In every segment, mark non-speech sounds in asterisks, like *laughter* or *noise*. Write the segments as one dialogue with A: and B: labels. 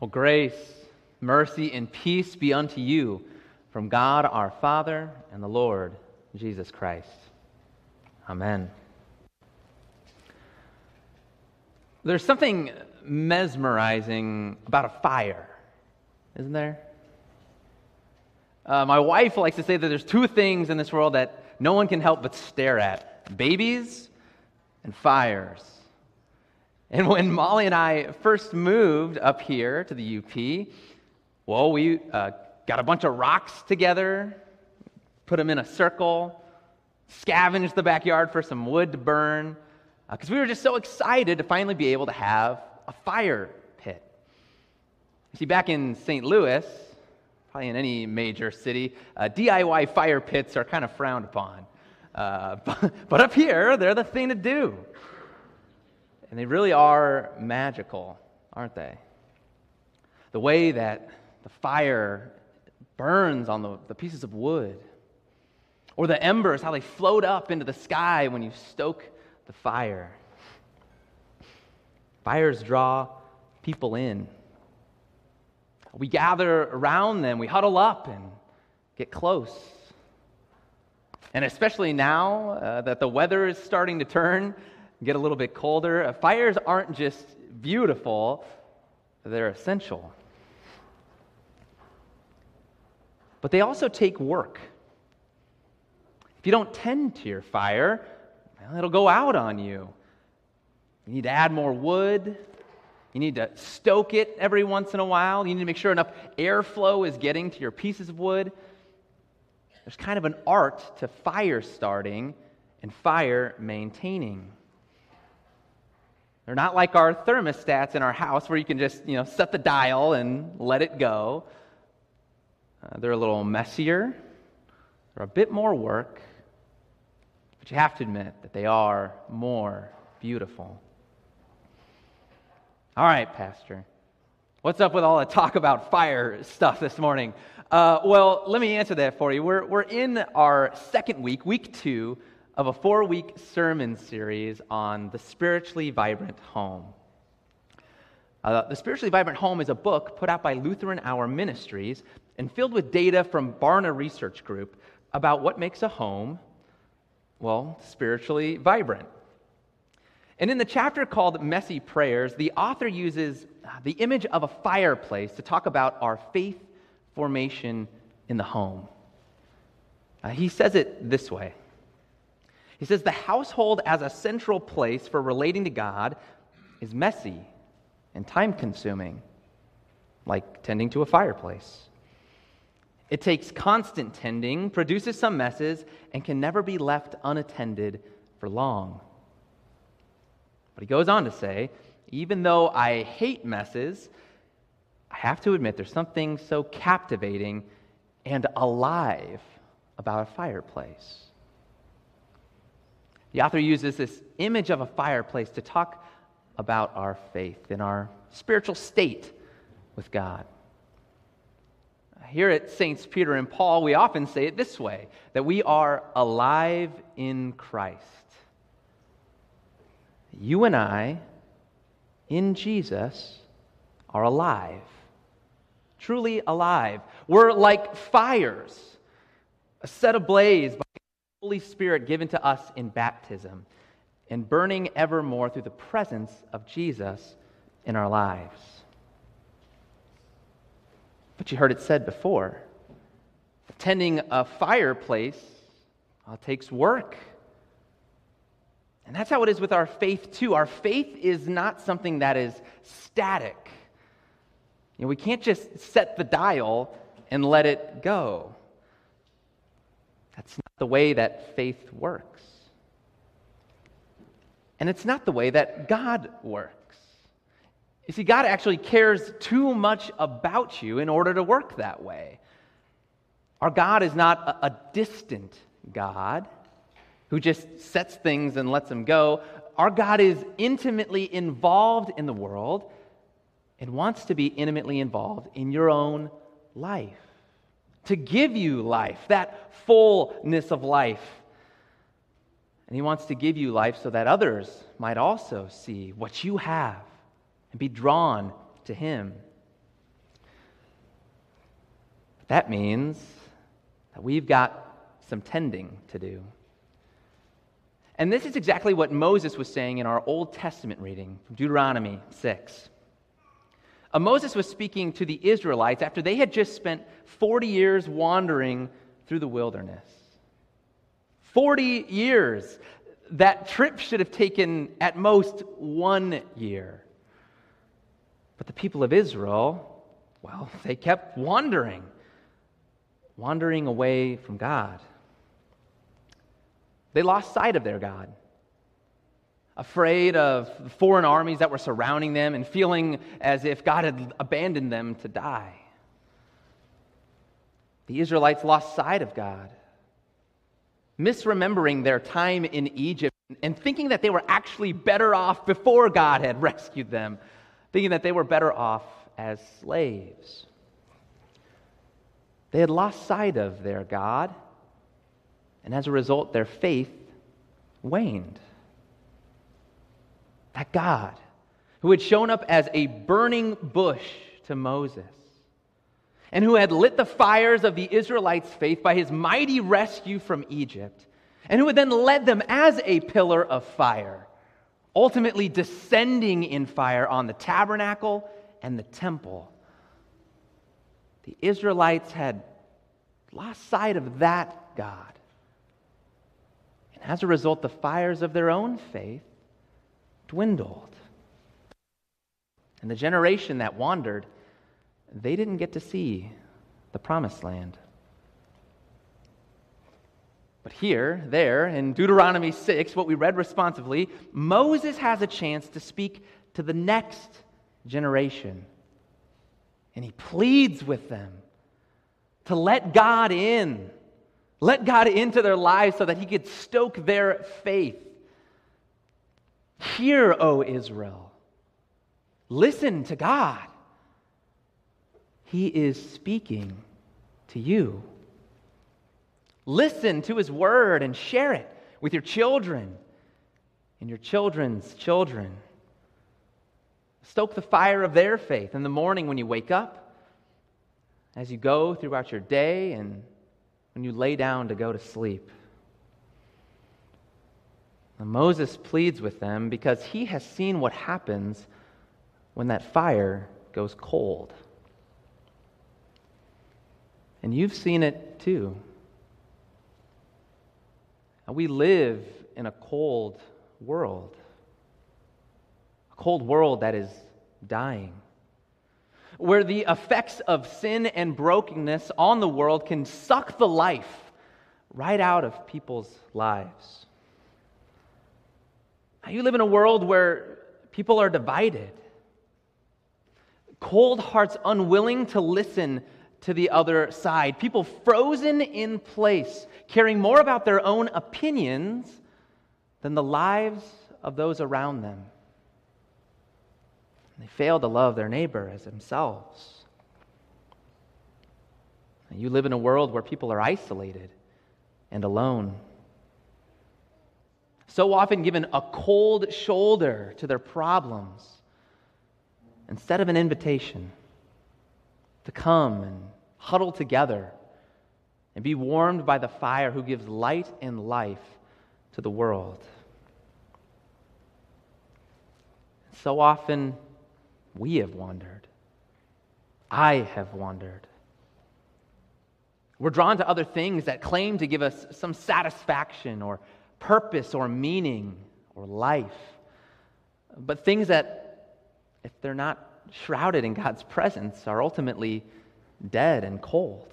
A: Well, grace, mercy, and peace be unto you from God our Father and the Lord Jesus Christ. Amen. There's something mesmerizing about a fire, isn't there? Uh, my wife likes to say that there's two things in this world that no one can help but stare at babies and fires. And when Molly and I first moved up here to the UP, well, we uh, got a bunch of rocks together, put them in a circle, scavenged the backyard for some wood to burn, because uh, we were just so excited to finally be able to have a fire pit. You see, back in St. Louis, probably in any major city, uh, DIY fire pits are kind of frowned upon. Uh, but, *laughs* but up here, they're the thing to do. And they really are magical, aren't they? The way that the fire burns on the, the pieces of wood, or the embers, how they float up into the sky when you stoke the fire. Fires draw people in. We gather around them, we huddle up and get close. And especially now uh, that the weather is starting to turn, get a little bit colder, uh, fires aren't just beautiful, they're essential. But they also take work. If you don't tend to your fire, well, it'll go out on you. You need to add more wood. You need to stoke it every once in a while. You need to make sure enough airflow is getting to your pieces of wood. There's kind of an art to fire starting and fire maintaining. They're not like our thermostats in our house where you can just, you know, set the dial and let it go. Uh, they're a little messier. They're a bit more work. But you have to admit that they are more beautiful. All right, Pastor. What's up with all the talk about fire stuff this morning? Uh, well, let me answer that for you. We're, we're in our second week, week two, of a four week sermon series on the spiritually vibrant home. Uh, the Spiritually Vibrant Home is a book put out by Lutheran Hour Ministries and filled with data from Barna Research Group about what makes a home, well, spiritually vibrant. And in the chapter called Messy Prayers, the author uses the image of a fireplace to talk about our faith formation in the home. Uh, he says it this way he says the household as a central place for relating to God is messy and time consuming, like tending to a fireplace. It takes constant tending, produces some messes, and can never be left unattended for long. But he goes on to say, even though I hate messes, I have to admit there's something so captivating and alive about a fireplace. The author uses this image of a fireplace to talk about our faith and our spiritual state with God. Here at Saints Peter and Paul, we often say it this way that we are alive in Christ. You and I, in Jesus, are alive, truly alive. We're like fires a set ablaze by Holy Spirit given to us in baptism and burning evermore through the presence of Jesus in our lives. But you heard it said before attending a fireplace uh, takes work. And that's how it is with our faith, too. Our faith is not something that is static. You know, we can't just set the dial and let it go. The way that faith works. And it's not the way that God works. You see, God actually cares too much about you in order to work that way. Our God is not a distant God who just sets things and lets them go. Our God is intimately involved in the world and wants to be intimately involved in your own life to give you life, that fullness of life. And He wants to give you life so that others might also see what you have and be drawn to Him. That means that we've got some tending to do. And this is exactly what Moses was saying in our Old Testament reading from Deuteronomy 6. Uh, Moses was speaking to the Israelites after they had just spent 40 years wandering through the wilderness. 40 years. That trip should have taken at most one year. But the people of Israel, well, they kept wandering, wandering away from God. They lost sight of their God. Afraid of foreign armies that were surrounding them and feeling as if God had abandoned them to die. The Israelites lost sight of God, misremembering their time in Egypt and thinking that they were actually better off before God had rescued them, thinking that they were better off as slaves. They had lost sight of their God and as a result, their faith waned. That God, who had shown up as a burning bush to Moses, and who had lit the fires of the Israelites' faith by his mighty rescue from Egypt, and who had then led them as a pillar of fire, ultimately descending in fire on the tabernacle and the temple. The Israelites had lost sight of that God. And as a result, the fires of their own faith dwindled. And the generation that wandered, they didn't get to see the promised land. But here, there, in Deuteronomy 6, what we read responsively, Moses has a chance to speak to the next generation. And he pleads with them to let God in let God into their lives so that He could stoke their faith. Hear, O Israel. Listen to God. He is speaking to you. Listen to His word and share it with your children and your children's children. Stoke the fire of their faith in the morning when you wake up, as you go throughout your day, and when you lay down to go to sleep. And Moses pleads with them because he has seen what happens when that fire goes cold. And you've seen it too. We live in a cold world, a cold world that is dying where the effects of sin and brokenness on the world can suck the life right out of people's lives. Now, you live in a world where people are divided, cold hearts unwilling to listen to the other side, people frozen in place, caring more about their own opinions than the lives of those around them. They fail to love their neighbor as themselves. You live in a world where people are isolated and alone. So often given a cold shoulder to their problems instead of an invitation to come and huddle together and be warmed by the fire who gives light and life to the world. So often, we have wandered. I have wandered. We're drawn to other things that claim to give us some satisfaction or purpose or meaning or life. But things that, if they're not shrouded in God's presence, are ultimately dead and cold.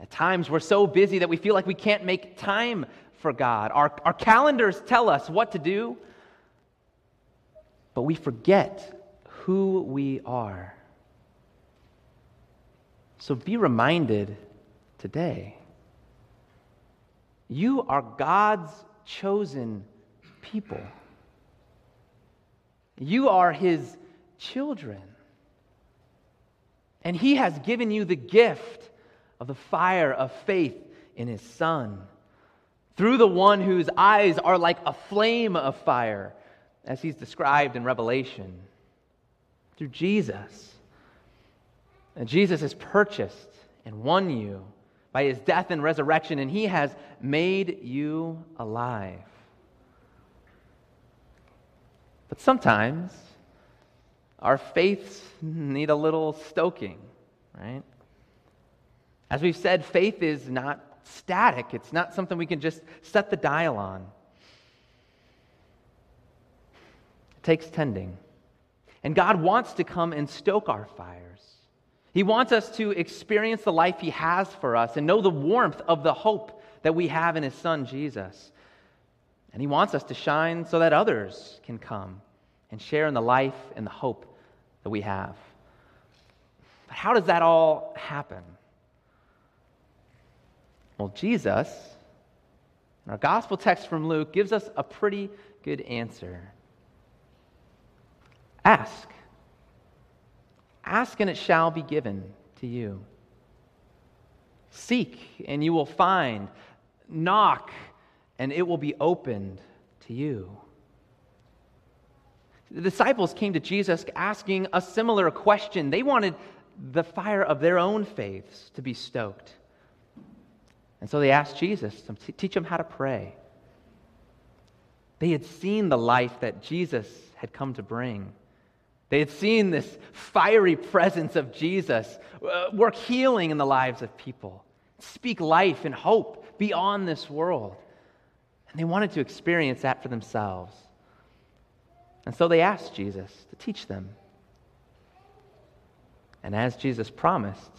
A: At times, we're so busy that we feel like we can't make time for God. Our, our calendars tell us what to do, but we forget who we are. So be reminded today. You are God's chosen people. You are His children. And He has given you the gift of the fire of faith in His Son. Through the one whose eyes are like a flame of fire as he's described in Revelation, through Jesus. And Jesus has purchased and won you by his death and resurrection, and he has made you alive. But sometimes our faiths need a little stoking, right? As we've said, faith is not static, it's not something we can just set the dial on. It takes tending. And God wants to come and stoke our fires. He wants us to experience the life He has for us and know the warmth of the hope that we have in His Son, Jesus. And He wants us to shine so that others can come and share in the life and the hope that we have. But how does that all happen? Well, Jesus, in our gospel text from Luke, gives us a pretty good answer. Ask. Ask and it shall be given to you. Seek and you will find. Knock and it will be opened to you. The disciples came to Jesus asking a similar question. They wanted the fire of their own faiths to be stoked. And so they asked Jesus to teach them how to pray. They had seen the life that Jesus had come to bring. They had seen this fiery presence of Jesus uh, work healing in the lives of people, speak life and hope beyond this world. And they wanted to experience that for themselves. And so they asked Jesus to teach them. And as Jesus promised,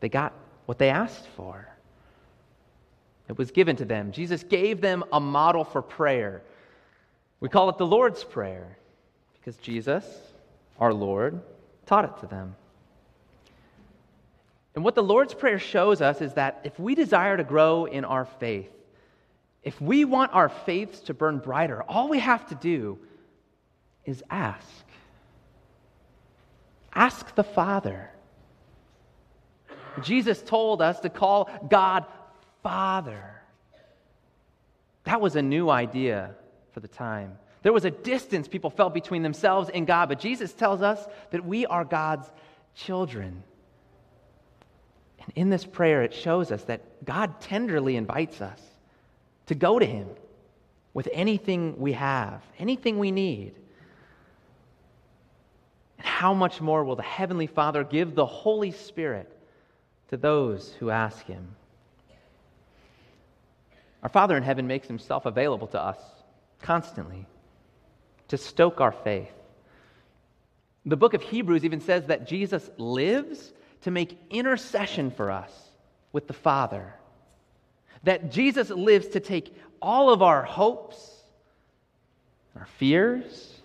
A: they got what they asked for. It was given to them. Jesus gave them a model for prayer. We call it the Lord's Prayer because Jesus, our Lord, taught it to them. And what the Lord's Prayer shows us is that if we desire to grow in our faith, if we want our faiths to burn brighter, all we have to do is ask. Ask the Father. Jesus told us to call God Father. That was a new idea for the time. There was a distance people felt between themselves and God, but Jesus tells us that we are God's children. And in this prayer, it shows us that God tenderly invites us to go to Him with anything we have, anything we need. And how much more will the Heavenly Father give the Holy Spirit to those who ask Him? Our Father in heaven makes Himself available to us constantly to stoke our faith. The book of Hebrews even says that Jesus lives to make intercession for us with the Father. That Jesus lives to take all of our hopes, our fears,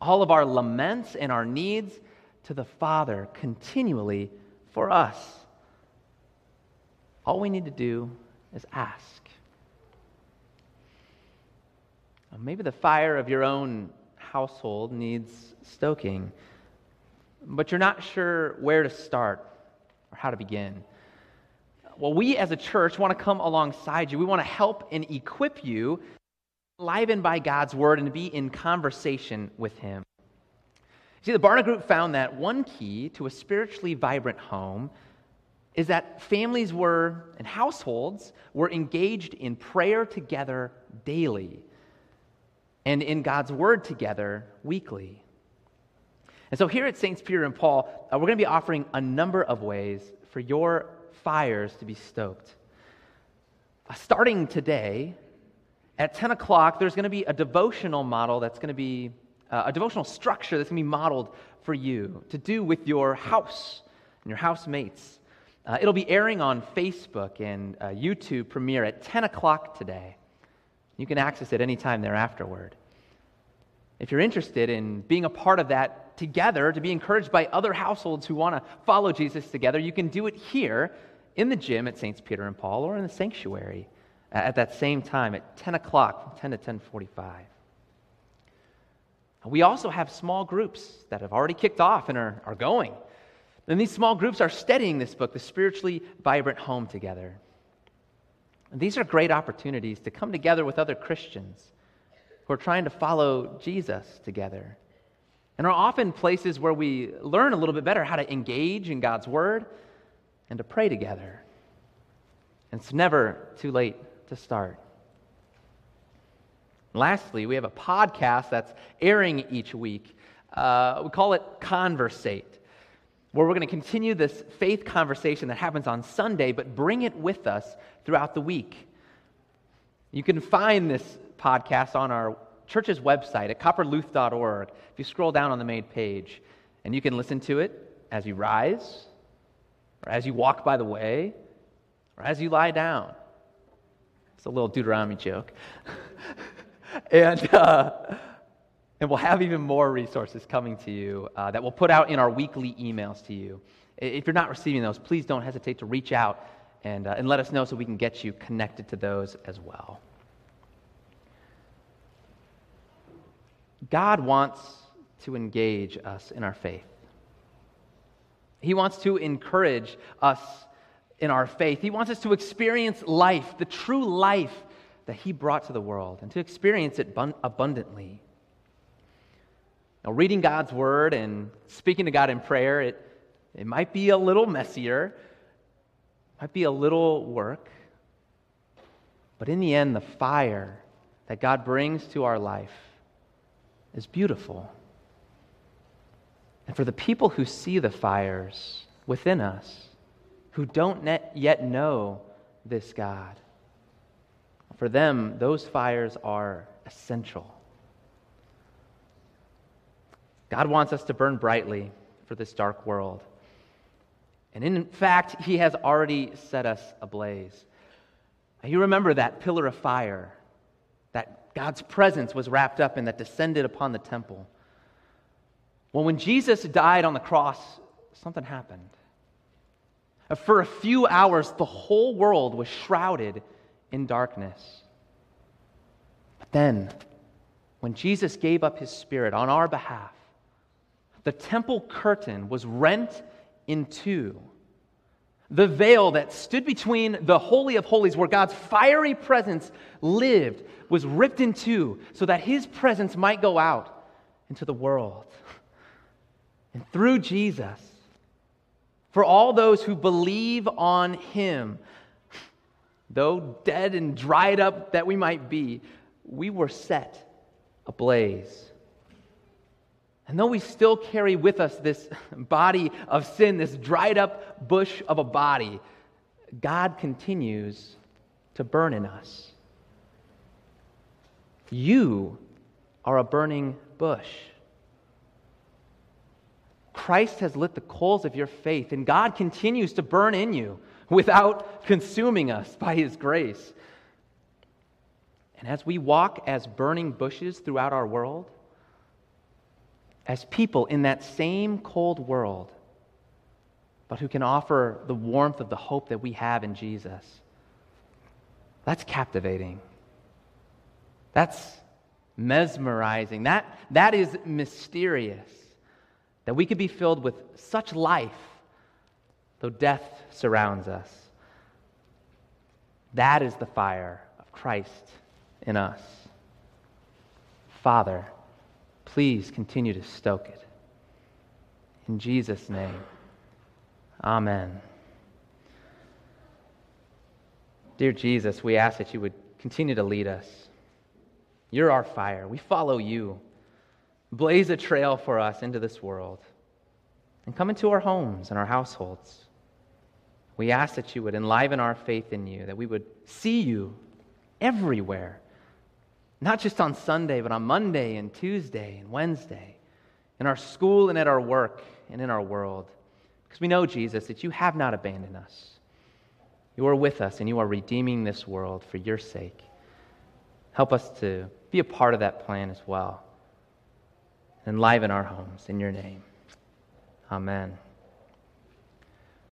A: all of our laments and our needs to the Father continually for us. All we need to do is ask. Maybe the fire of your own household needs stoking, but you're not sure where to start or how to begin. Well, we as a church want to come alongside you. We want to help and equip you, livened by God's word, and be in conversation with Him. See, the Barna Group found that one key to a spiritually vibrant home is that families were and households were engaged in prayer together daily and in God's Word together weekly. And so here at Saints Peter and Paul, uh, we're going to be offering a number of ways for your fires to be stoked. Uh, starting today, at 10 o'clock, there's going to be a devotional model that's going to be uh, a devotional structure that's going to be modeled for you to do with your house and your housemates. Uh, it'll be airing on Facebook and uh, YouTube premiere at 10 o'clock today. You can access it anytime there afterward. If you're interested in being a part of that together, to be encouraged by other households who want to follow Jesus together, you can do it here in the gym at Saints Peter and Paul or in the sanctuary at that same time at 10 o'clock, from 10 to 1045. We also have small groups that have already kicked off and are, are going. And these small groups are studying this book, The Spiritually Vibrant Home, together. And these are great opportunities to come together with other Christians who are trying to follow Jesus together. and are often places where we learn a little bit better how to engage in God's Word and to pray together. And it's never too late to start. Lastly, we have a podcast that's airing each week. Uh, we call it Conversate, where we're going to continue this faith conversation that happens on Sunday, but bring it with us throughout the week. You can find this podcast on our church's website at copperluth.org. If you scroll down on the main page, and you can listen to it as you rise, or as you walk by the way, or as you lie down. It's a little Deuteronomy joke. *laughs* and, uh, and we'll have even more resources coming to you uh, that we'll put out in our weekly emails to you. If you're not receiving those, please don't hesitate to reach out and, uh, and let us know so we can get you connected to those as well. God wants to engage us in our faith. He wants to encourage us in our faith. He wants us to experience life, the true life that He brought to the world, and to experience it abundantly. Now, reading God's Word and speaking to God in prayer, it, it might be a little messier, might be a little work, but in the end, the fire that God brings to our life is beautiful. And for the people who see the fires within us, who don't yet know this God, for them, those fires are essential. God wants us to burn brightly for this dark world. And in fact, He has already set us ablaze. You remember that pillar of fire that God's presence was wrapped up in that descended upon the temple. Well, when Jesus died on the cross, something happened. Uh, for a few hours, the whole world was shrouded in darkness. But then, when Jesus gave up his spirit on our behalf, the temple curtain was rent in two. The veil that stood between the Holy of Holies, where God's fiery presence lived, was ripped in two so that his presence might go out into the world. And through Jesus, for all those who believe on him, though dead and dried up that we might be, we were set ablaze. And though we still carry with us this *laughs* body of sin, this dried up bush of a body, God continues to burn in us. You are a burning bush. Christ has lit the coals of your faith, and God continues to burn in you without consuming us by his grace. And as we walk as burning bushes throughout our world, as people in that same cold world, but who can offer the warmth of the hope that we have in Jesus, that's captivating. That's mesmerizing. That, that is mysterious. That we could be filled with such life, though death surrounds us. That is the fire of Christ in us. Father, please continue to stoke it. In Jesus' name, amen. Dear Jesus, we ask that you would continue to lead us. You're our fire. We follow you. Blaze a trail for us into this world and come into our homes and our households. We ask that you would enliven our faith in you, that we would see you everywhere not just on Sunday, but on Monday and Tuesday and Wednesday, in our school and at our work and in our world. Because we know, Jesus, that you have not abandoned us. You are with us and you are redeeming this world for your sake. Help us to be a part of that plan as well. Enliven our homes in your name. Amen.